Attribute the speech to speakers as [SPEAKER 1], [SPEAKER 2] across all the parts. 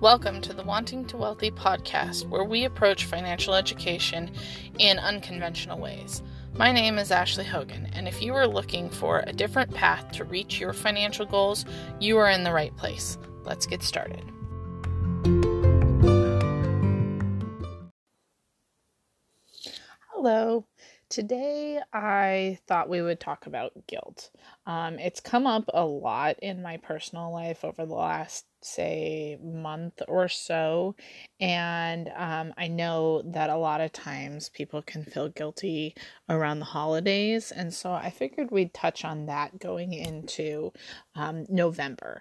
[SPEAKER 1] Welcome to the Wanting to Wealthy podcast, where we approach financial education in unconventional ways. My name is Ashley Hogan, and if you are looking for a different path to reach your financial goals, you are in the right place. Let's get started. Hello. Today, I thought we would talk about guilt. Um, it's come up a lot in my personal life over the last, say, month or so. And um, I know that a lot of times people can feel guilty around the holidays. And so I figured we'd touch on that going into um, November.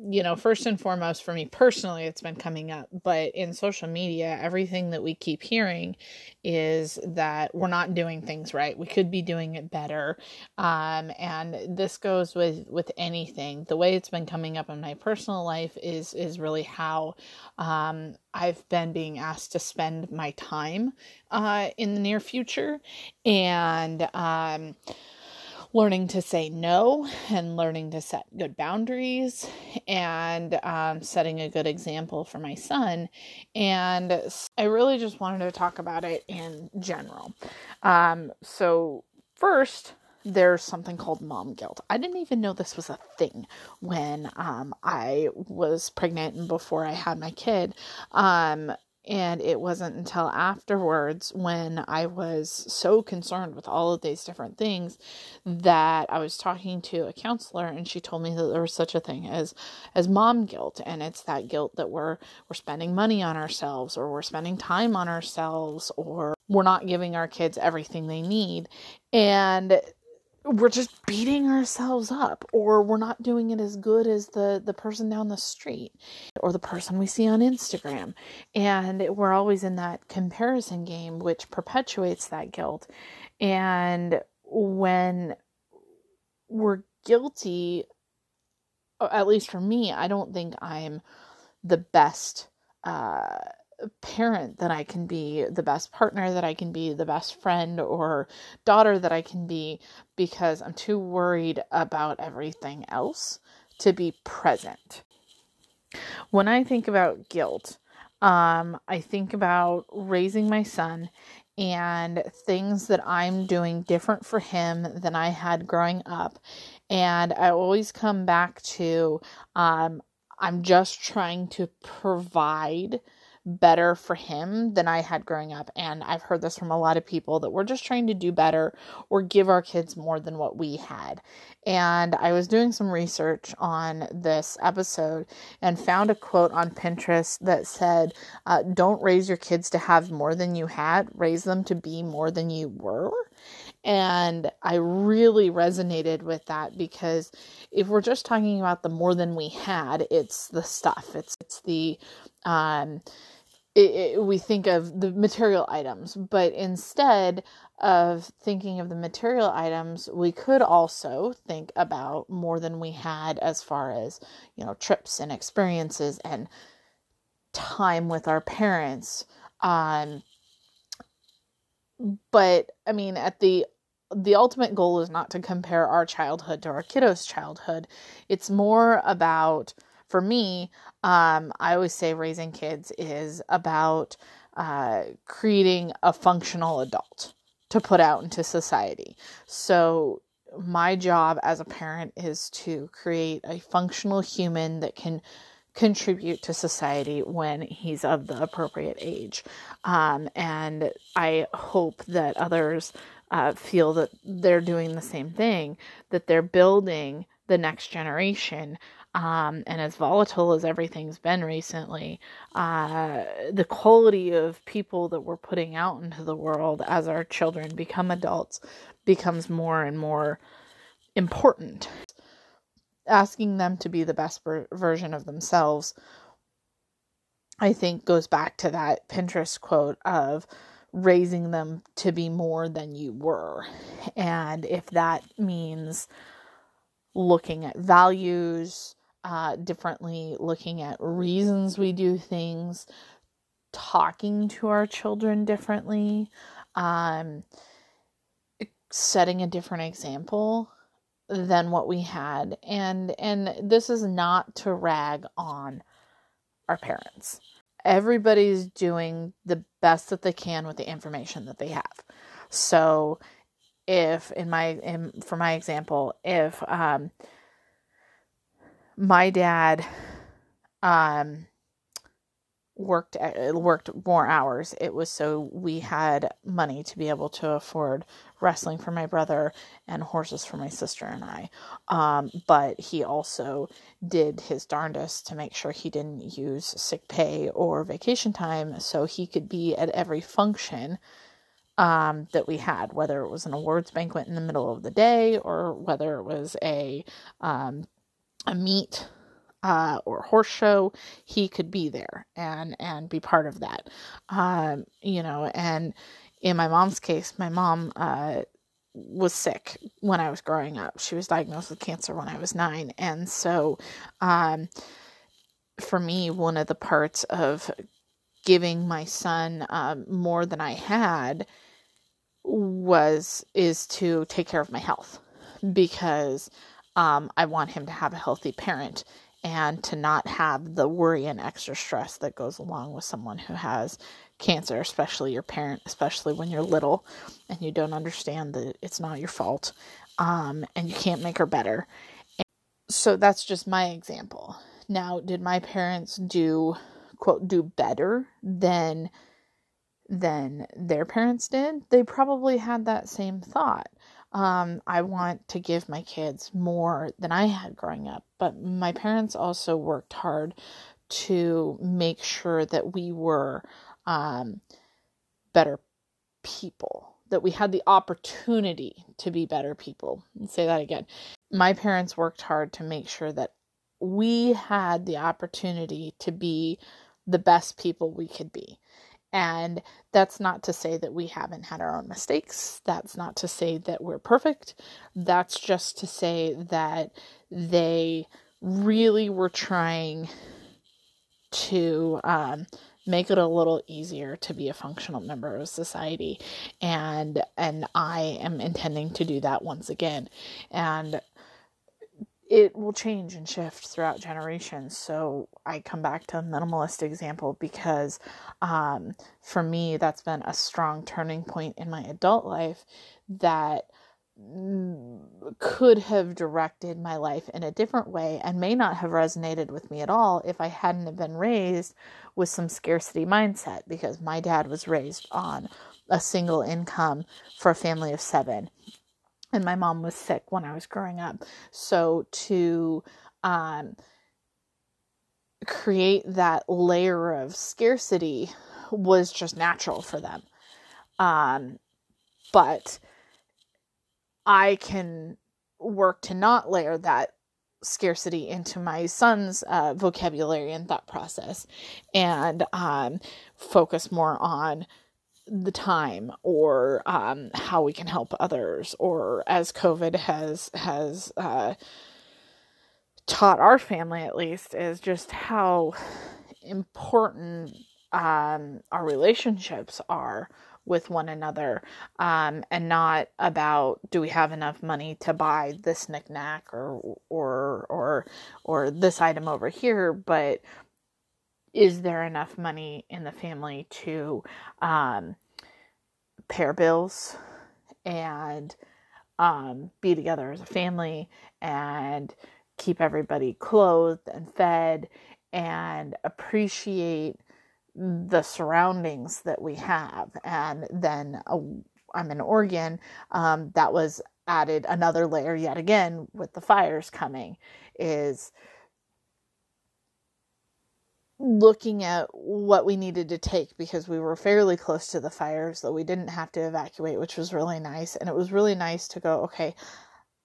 [SPEAKER 1] You know, first and foremost for me personally, it's been coming up, but in social media, everything that we keep hearing is that we're not doing things right. We could be doing it better. Um, and this goes with, with anything. The way it's been coming up in my personal life is, is really how, um, I've been being asked to spend my time, uh, in the near future. And, um, learning to say no and learning to set good boundaries and um, setting a good example for my son. And I really just wanted to talk about it in general. Um, so, first, there's something called mom guilt. I didn't even know this was a thing when um, I was pregnant and before I had my kid. Um, and it wasn't until afterwards when I was so concerned with all of these different things that I was talking to a counselor and she told me that there was such a thing as as mom guilt and it's that guilt that we're we're spending money on ourselves or we're spending time on ourselves or we're not giving our kids everything they need. And we're just beating ourselves up or we're not doing it as good as the the person down the street or the person we see on Instagram. And we're always in that comparison game which perpetuates that guilt. And when we're guilty at least for me I don't think I'm the best uh parent that I can be, the best partner that I can be, the best friend or daughter that I can be because I'm too worried about everything else to be present. When I think about guilt, um, I think about raising my son and things that I'm doing different for him than I had growing up. And I always come back to um, I'm just trying to provide better for him than I had growing up. And I've heard this from a lot of people that we're just trying to do better or give our kids more than what we had. And I was doing some research on this episode and found a quote on Pinterest that said, uh, Don't raise your kids to have more than you had, raise them to be more than you were. And I really resonated with that because if we're just talking about the more than we had, it's the stuff, it's it's the um it, it, we think of the material items, but instead of thinking of the material items, we could also think about more than we had as far as, you know, trips and experiences and time with our parents. Um, but I mean, at the the ultimate goal is not to compare our childhood to our kiddos' childhood. It's more about for me, um, I always say raising kids is about uh, creating a functional adult to put out into society. So, my job as a parent is to create a functional human that can contribute to society when he's of the appropriate age. Um, and I hope that others uh, feel that they're doing the same thing, that they're building the next generation um, and as volatile as everything's been recently, uh, the quality of people that we're putting out into the world as our children become adults becomes more and more important. Asking them to be the best ver- version of themselves, I think, goes back to that Pinterest quote of raising them to be more than you were. And if that means looking at values, uh, differently, looking at reasons we do things, talking to our children differently, um, setting a different example than what we had and and this is not to rag on our parents. Everybody's doing the best that they can with the information that they have. So, if in my in, for my example, if um, my dad um, worked worked more hours, it was so we had money to be able to afford wrestling for my brother and horses for my sister and I. Um, but he also did his darndest to make sure he didn't use sick pay or vacation time so he could be at every function um, that we had, whether it was an awards banquet in the middle of the day or whether it was a um, a meet uh, or horse show, he could be there and and be part of that. Um, you know, and in my mom's case, my mom uh, was sick when I was growing up. She was diagnosed with cancer when I was nine, and so um, for me, one of the parts of giving my son um, more than I had was is to take care of my health because um, I want him to have a healthy parent and to not have the worry and extra stress that goes along with someone who has cancer, especially your parent, especially when you're little and you don't understand that it's not your fault um, and you can't make her better. And so that's just my example. Now, did my parents do quote do better than than their parents did? They probably had that same thought um, I want to give my kids more than I had growing up. But my parents also worked hard to make sure that we were um, better people, that we had the opportunity to be better people. Say that again. My parents worked hard to make sure that we had the opportunity to be the best people we could be. And that's not to say that we haven't had our own mistakes. That's not to say that we're perfect. That's just to say that they really were trying to um, make it a little easier to be a functional member of society and and I am intending to do that once again and it will change and shift throughout generations. So I come back to a minimalist example because um, for me, that's been a strong turning point in my adult life that could have directed my life in a different way and may not have resonated with me at all if I hadn't have been raised with some scarcity mindset because my dad was raised on a single income for a family of seven and my mom was sick when I was growing up. So to um, create that layer of scarcity was just natural for them. Um, but I can work to not layer that scarcity into my son's uh, vocabulary and thought process and um, focus more on the time or um, how we can help others or as covid has has uh, taught our family at least is just how important um, our relationships are with one another um, and not about do we have enough money to buy this knickknack or or or or this item over here but is there enough money in the family to um, pay bills and um, be together as a family and keep everybody clothed and fed and appreciate the surroundings that we have. And then uh, I'm in Oregon, um, that was added another layer yet again with the fires coming is looking at what we needed to take because we were fairly close to the fires so we didn't have to evacuate, which was really nice. And it was really nice to go, okay,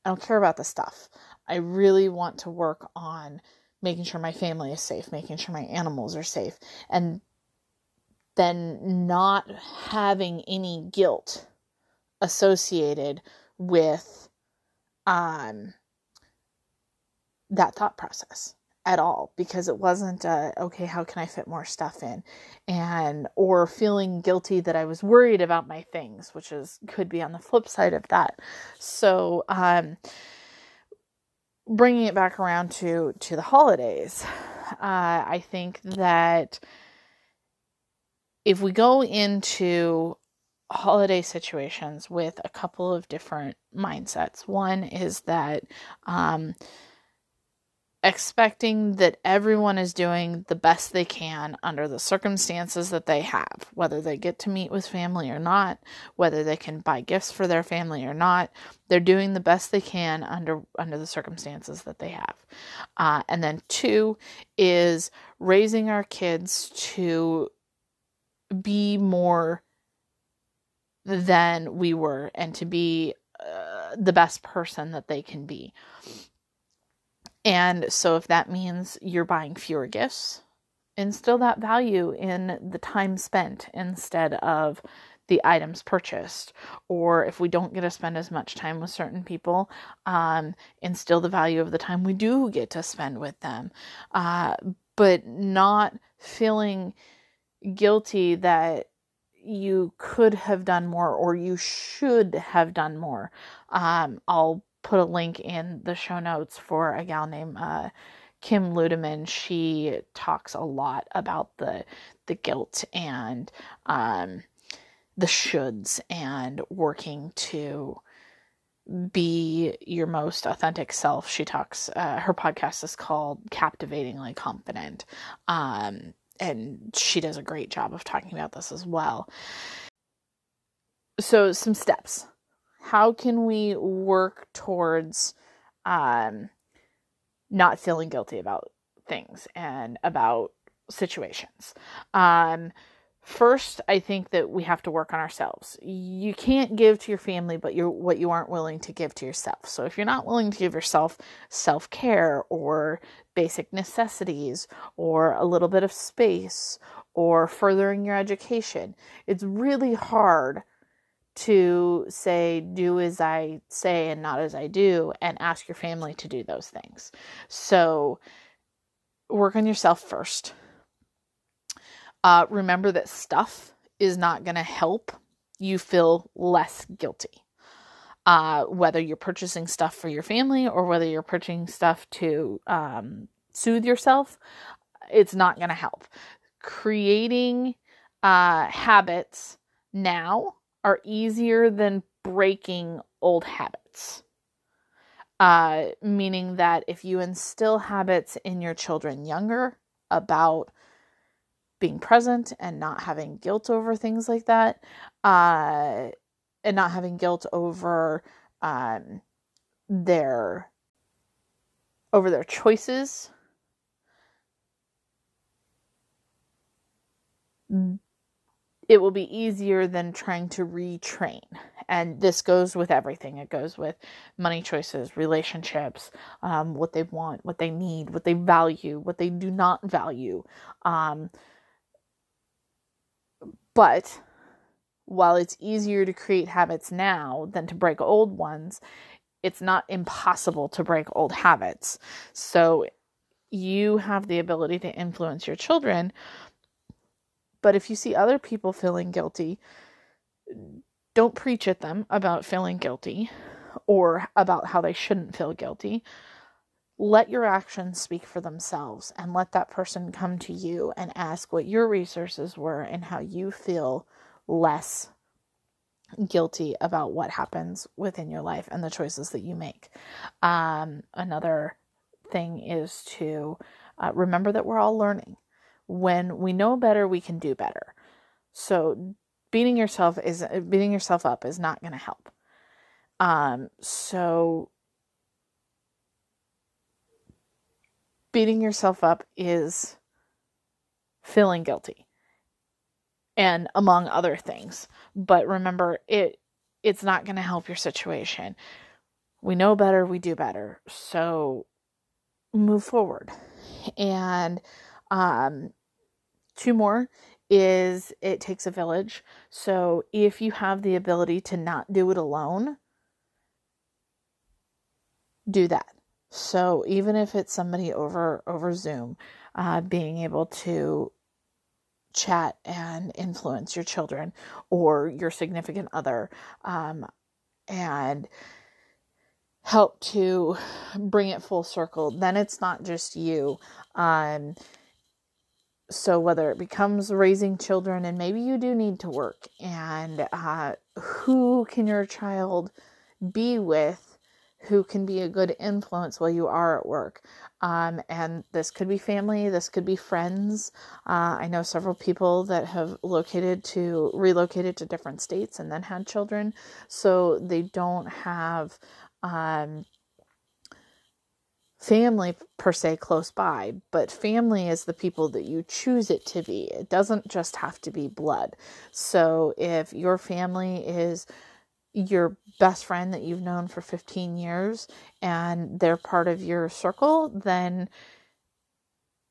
[SPEAKER 1] I don't care about the stuff. I really want to work on making sure my family is safe, making sure my animals are safe, and then not having any guilt associated with um that thought process at all because it wasn't okay how can i fit more stuff in? And or feeling guilty that i was worried about my things which is could be on the flip side of that. So um bringing it back around to to the holidays Uh, I think that if we go into holiday situations with a couple of different mindsets, one is that um, expecting that everyone is doing the best they can under the circumstances that they have, whether they get to meet with family or not, whether they can buy gifts for their family or not. They're doing the best they can under under the circumstances that they have. Uh, and then two is raising our kids to be more than we were and to be uh, the best person that they can be. And so, if that means you're buying fewer gifts, instill that value in the time spent instead of the items purchased. Or if we don't get to spend as much time with certain people, um, instill the value of the time we do get to spend with them. Uh, but not feeling guilty that you could have done more or you should have done more. Um, I'll put a link in the show notes for a gal named uh, Kim Ludeman. She talks a lot about the the guilt and um, the shoulds and working to be your most authentic self. She talks. Uh, her podcast is called Captivatingly Confident, um, and she does a great job of talking about this as well. So, some steps how can we work towards um, not feeling guilty about things and about situations? Um, first, I think that we have to work on ourselves. You can't give to your family, but you're what you aren't willing to give to yourself. So if you're not willing to give yourself self care or basic necessities or a little bit of space or furthering your education, it's really hard to say, do as I say and not as I do, and ask your family to do those things. So, work on yourself first. Uh, remember that stuff is not going to help you feel less guilty. Uh, whether you're purchasing stuff for your family or whether you're purchasing stuff to um, soothe yourself, it's not going to help. Creating uh, habits now are easier than breaking old habits. Uh, meaning that if you instill habits in your children younger about being present and not having guilt over things like that, uh, and not having guilt over um, their over their choices it will be easier than trying to retrain. And this goes with everything. It goes with money choices, relationships, um, what they want, what they need, what they value, what they do not value. Um, but while it's easier to create habits now than to break old ones, it's not impossible to break old habits. So you have the ability to influence your children but if you see other people feeling guilty, don't preach at them about feeling guilty or about how they shouldn't feel guilty. Let your actions speak for themselves and let that person come to you and ask what your resources were and how you feel less guilty about what happens within your life and the choices that you make. Um, another thing is to uh, remember that we're all learning when we know better, we can do better. So beating yourself is beating yourself up is not going to help. Um, so beating yourself up is feeling guilty and among other things. But remember it it's not going to help your situation. We know better, we do better. So move forward. And um, two more is it takes a village. So if you have the ability to not do it alone, do that. So even if it's somebody over over Zoom, uh, being able to chat and influence your children or your significant other, um, and help to bring it full circle. Then it's not just you. Um, so whether it becomes raising children and maybe you do need to work and uh, who can your child be with who can be a good influence while you are at work? Um, and this could be family this could be friends. Uh, i know several people that have located to relocated to different states and then had children so they don't have um, family per se close by, but family is the people that you choose it to be. It doesn't just have to be blood. So if your family is your best friend that you've known for 15 years and they're part of your circle, then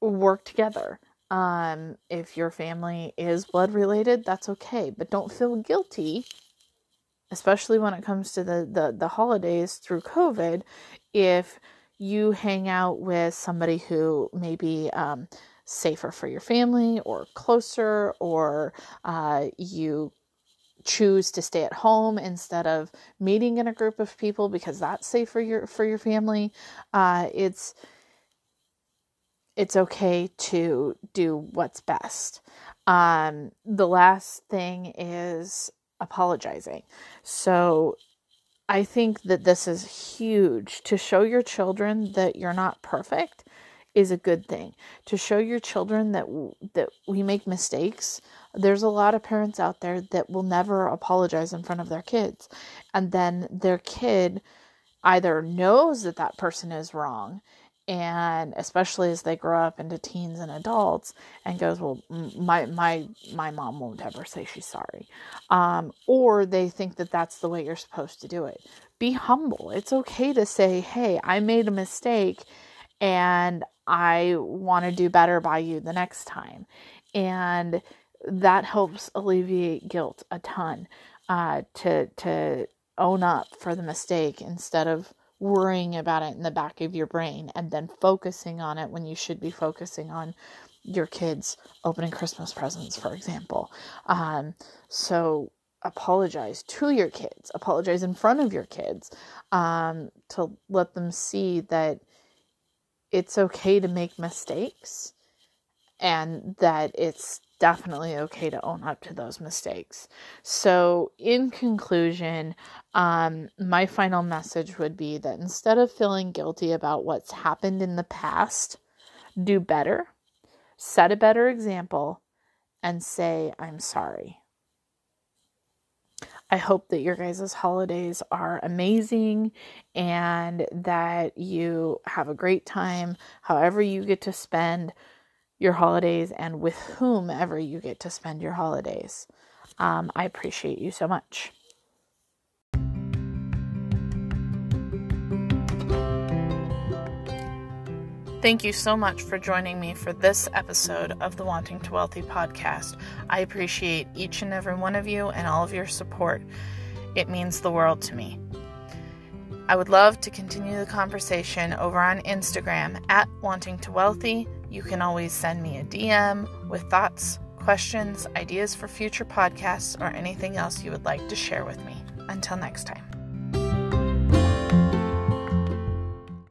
[SPEAKER 1] work together. Um, if your family is blood related, that's okay, but don't feel guilty, especially when it comes to the, the, the holidays through COVID, if you hang out with somebody who may be um, safer for your family or closer, or uh, you choose to stay at home instead of meeting in a group of people because that's safe for your for your family. Uh, it's it's okay to do what's best. Um, the last thing is apologizing. So I think that this is huge. To show your children that you're not perfect is a good thing. To show your children that that we make mistakes. There's a lot of parents out there that will never apologize in front of their kids. And then their kid either knows that that person is wrong and especially as they grow up into teens and adults and goes well my my my mom won't ever say she's sorry. Um, or they think that that's the way you're supposed to do it. Be humble. It's okay to say hey i made a mistake and i want to do better by you the next time. And that helps alleviate guilt a ton uh, to to own up for the mistake instead of worrying about it in the back of your brain and then focusing on it when you should be focusing on your kids opening Christmas presents, for example. Um, so apologize to your kids, apologize in front of your kids um, to let them see that it's okay to make mistakes and that it's definitely okay to own up to those mistakes. So, in conclusion, um, my final message would be that instead of feeling guilty about what's happened in the past, do better, set a better example, and say, I'm sorry. I hope that your guys' holidays are amazing and that you have a great time, however, you get to spend your holidays and with whomever you get to spend your holidays. Um, I appreciate you so much. Thank you so much for joining me for this episode of the Wanting to Wealthy podcast. I appreciate each and every one of you and all of your support. It means the world to me. I would love to continue the conversation over on Instagram at Wanting to Wealthy. You can always send me a DM with thoughts, questions, ideas for future podcasts, or anything else you would like to share with me. Until next time.